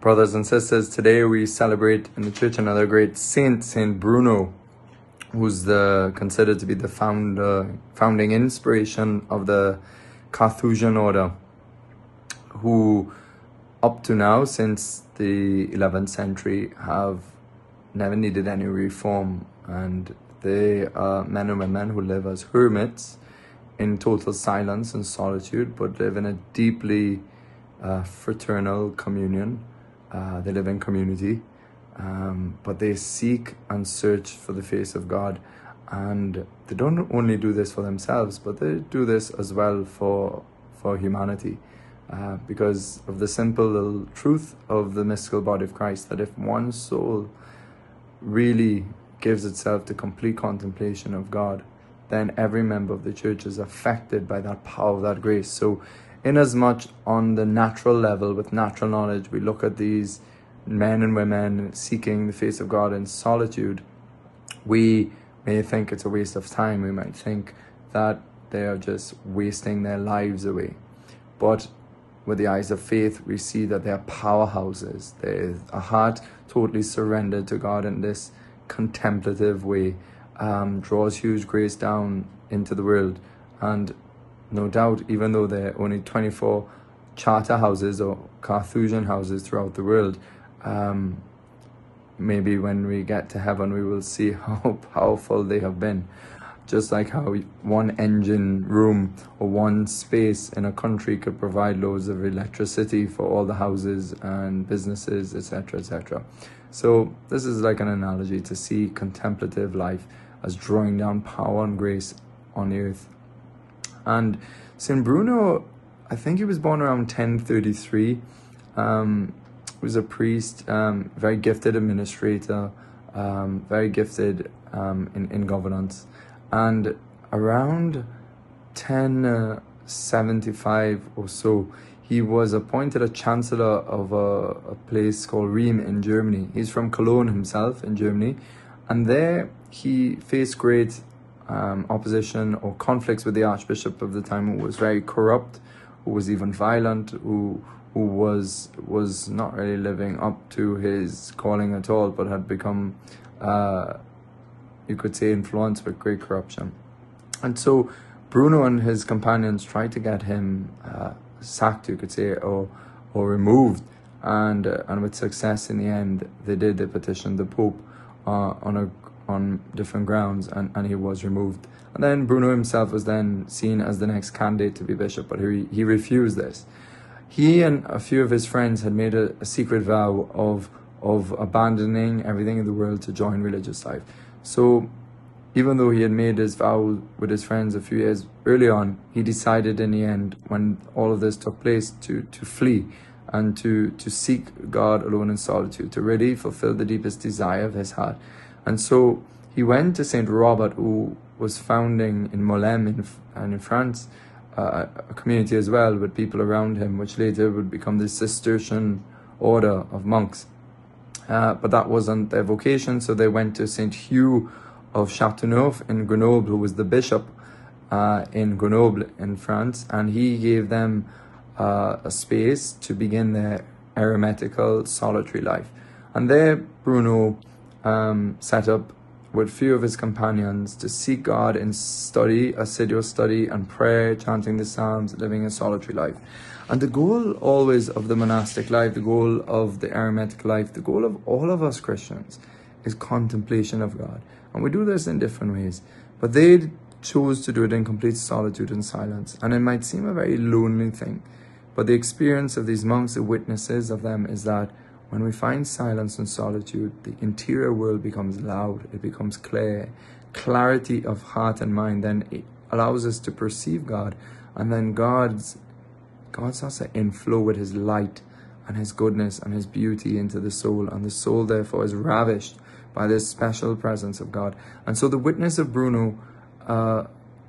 Brothers and sisters, today we celebrate in the church another great saint, Saint Bruno, who's the considered to be the founder, founding inspiration of the Carthusian order, who up to now, since the 11th century, have never needed any reform, and they are men and women who live as hermits in total silence and solitude, but live in a deeply uh, fraternal communion uh, they live in community, um, but they seek and search for the face of God. And they don't only do this for themselves, but they do this as well for, for humanity. Uh, because of the simple little truth of the mystical body of Christ that if one soul really gives itself to complete contemplation of God, then every member of the church is affected by that power that grace. So inasmuch on the natural level with natural knowledge we look at these men and women seeking the face of God in solitude, we may think it's a waste of time. We might think that they are just wasting their lives away. But with the eyes of faith, we see that they are powerhouses. There's a heart totally surrendered to God in this contemplative way, um, draws huge grace down into the world. And no doubt, even though there are only 24 charter houses or Carthusian houses throughout the world, um, maybe when we get to heaven, we will see how powerful they have been. Just like how one engine room or one space in a country could provide loads of electricity for all the houses and businesses, etc., etc. So, this is like an analogy to see contemplative life as drawing down power and grace on earth and St. Bruno, I think he was born around 1033. Um, was a priest, um, very gifted administrator, um, very gifted um, in, in governance. And around 1075 uh, or so, he was appointed a chancellor of a, a place called Rheims in Germany. He's from Cologne himself in Germany. And there he faced great um, opposition or conflicts with the archbishop of the time, who was very corrupt, who was even violent, who who was was not really living up to his calling at all, but had become, uh, you could say, influenced with great corruption. And so Bruno and his companions tried to get him uh, sacked, you could say, or or removed, and uh, and with success in the end, they did. They petitioned the Pope uh, on a on different grounds and, and he was removed. And then Bruno himself was then seen as the next candidate to be bishop, but he, he refused this. He and a few of his friends had made a, a secret vow of, of abandoning everything in the world to join religious life. So even though he had made his vow with his friends a few years early on, he decided in the end, when all of this took place, to, to flee and to, to seek God alone in solitude, to really fulfill the deepest desire of his heart. And so he went to St. Robert, who was founding in Molesme in, and in France uh, a community as well with people around him, which later would become the Cistercian order of monks. Uh, but that wasn't their vocation, so they went to St. Hugh of Chateauneuf in Grenoble, who was the bishop uh, in Grenoble in France, and he gave them uh, a space to begin their eremitical solitary life. And there, Bruno um, set up with few of his companions to seek God in study, assiduous study and prayer, chanting the Psalms, living a solitary life. And the goal always of the monastic life, the goal of the eremitic life, the goal of all of us Christians is contemplation of God. And we do this in different ways. But they chose to do it in complete solitude and silence. And it might seem a very lonely thing. But the experience of these monks, the witnesses of them, is that when we find silence and solitude, the interior world becomes loud, it becomes clear. Clarity of heart and mind then it allows us to perceive God, and then God's God starts to inflow with His light and His goodness and His beauty into the soul, and the soul therefore is ravished by this special presence of God. And so the witness of Bruno, uh,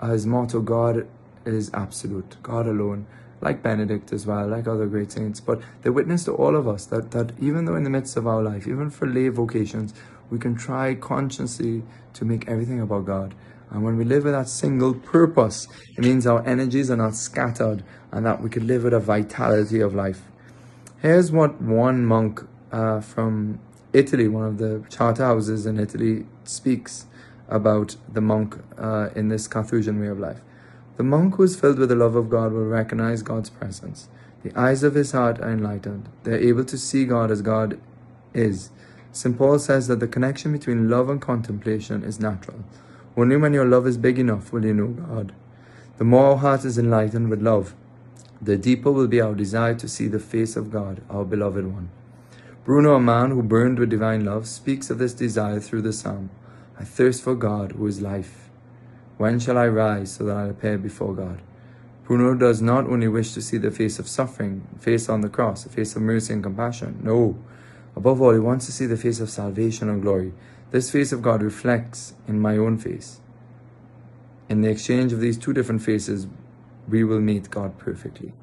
his motto, God is absolute, God alone like Benedict as well, like other great saints, but they witness to all of us that, that even though in the midst of our life, even for lay vocations, we can try consciously to make everything about God. And when we live with that single purpose, it means our energies are not scattered and that we can live with a vitality of life. Here's what one monk uh, from Italy, one of the charter houses in Italy, speaks about the monk uh, in this Carthusian way of life. The monk who is filled with the love of God will recognize God's presence. The eyes of his heart are enlightened. They are able to see God as God is. St. Paul says that the connection between love and contemplation is natural. Only when your love is big enough will you know God. The more our heart is enlightened with love, the deeper will be our desire to see the face of God, our beloved one. Bruno, a man who burned with divine love, speaks of this desire through the psalm I thirst for God, who is life. When shall I rise so that I appear before God? Bruno does not only wish to see the face of suffering, face on the cross, the face of mercy and compassion. No. Above all, he wants to see the face of salvation and glory. This face of God reflects in my own face. In the exchange of these two different faces, we will meet God perfectly.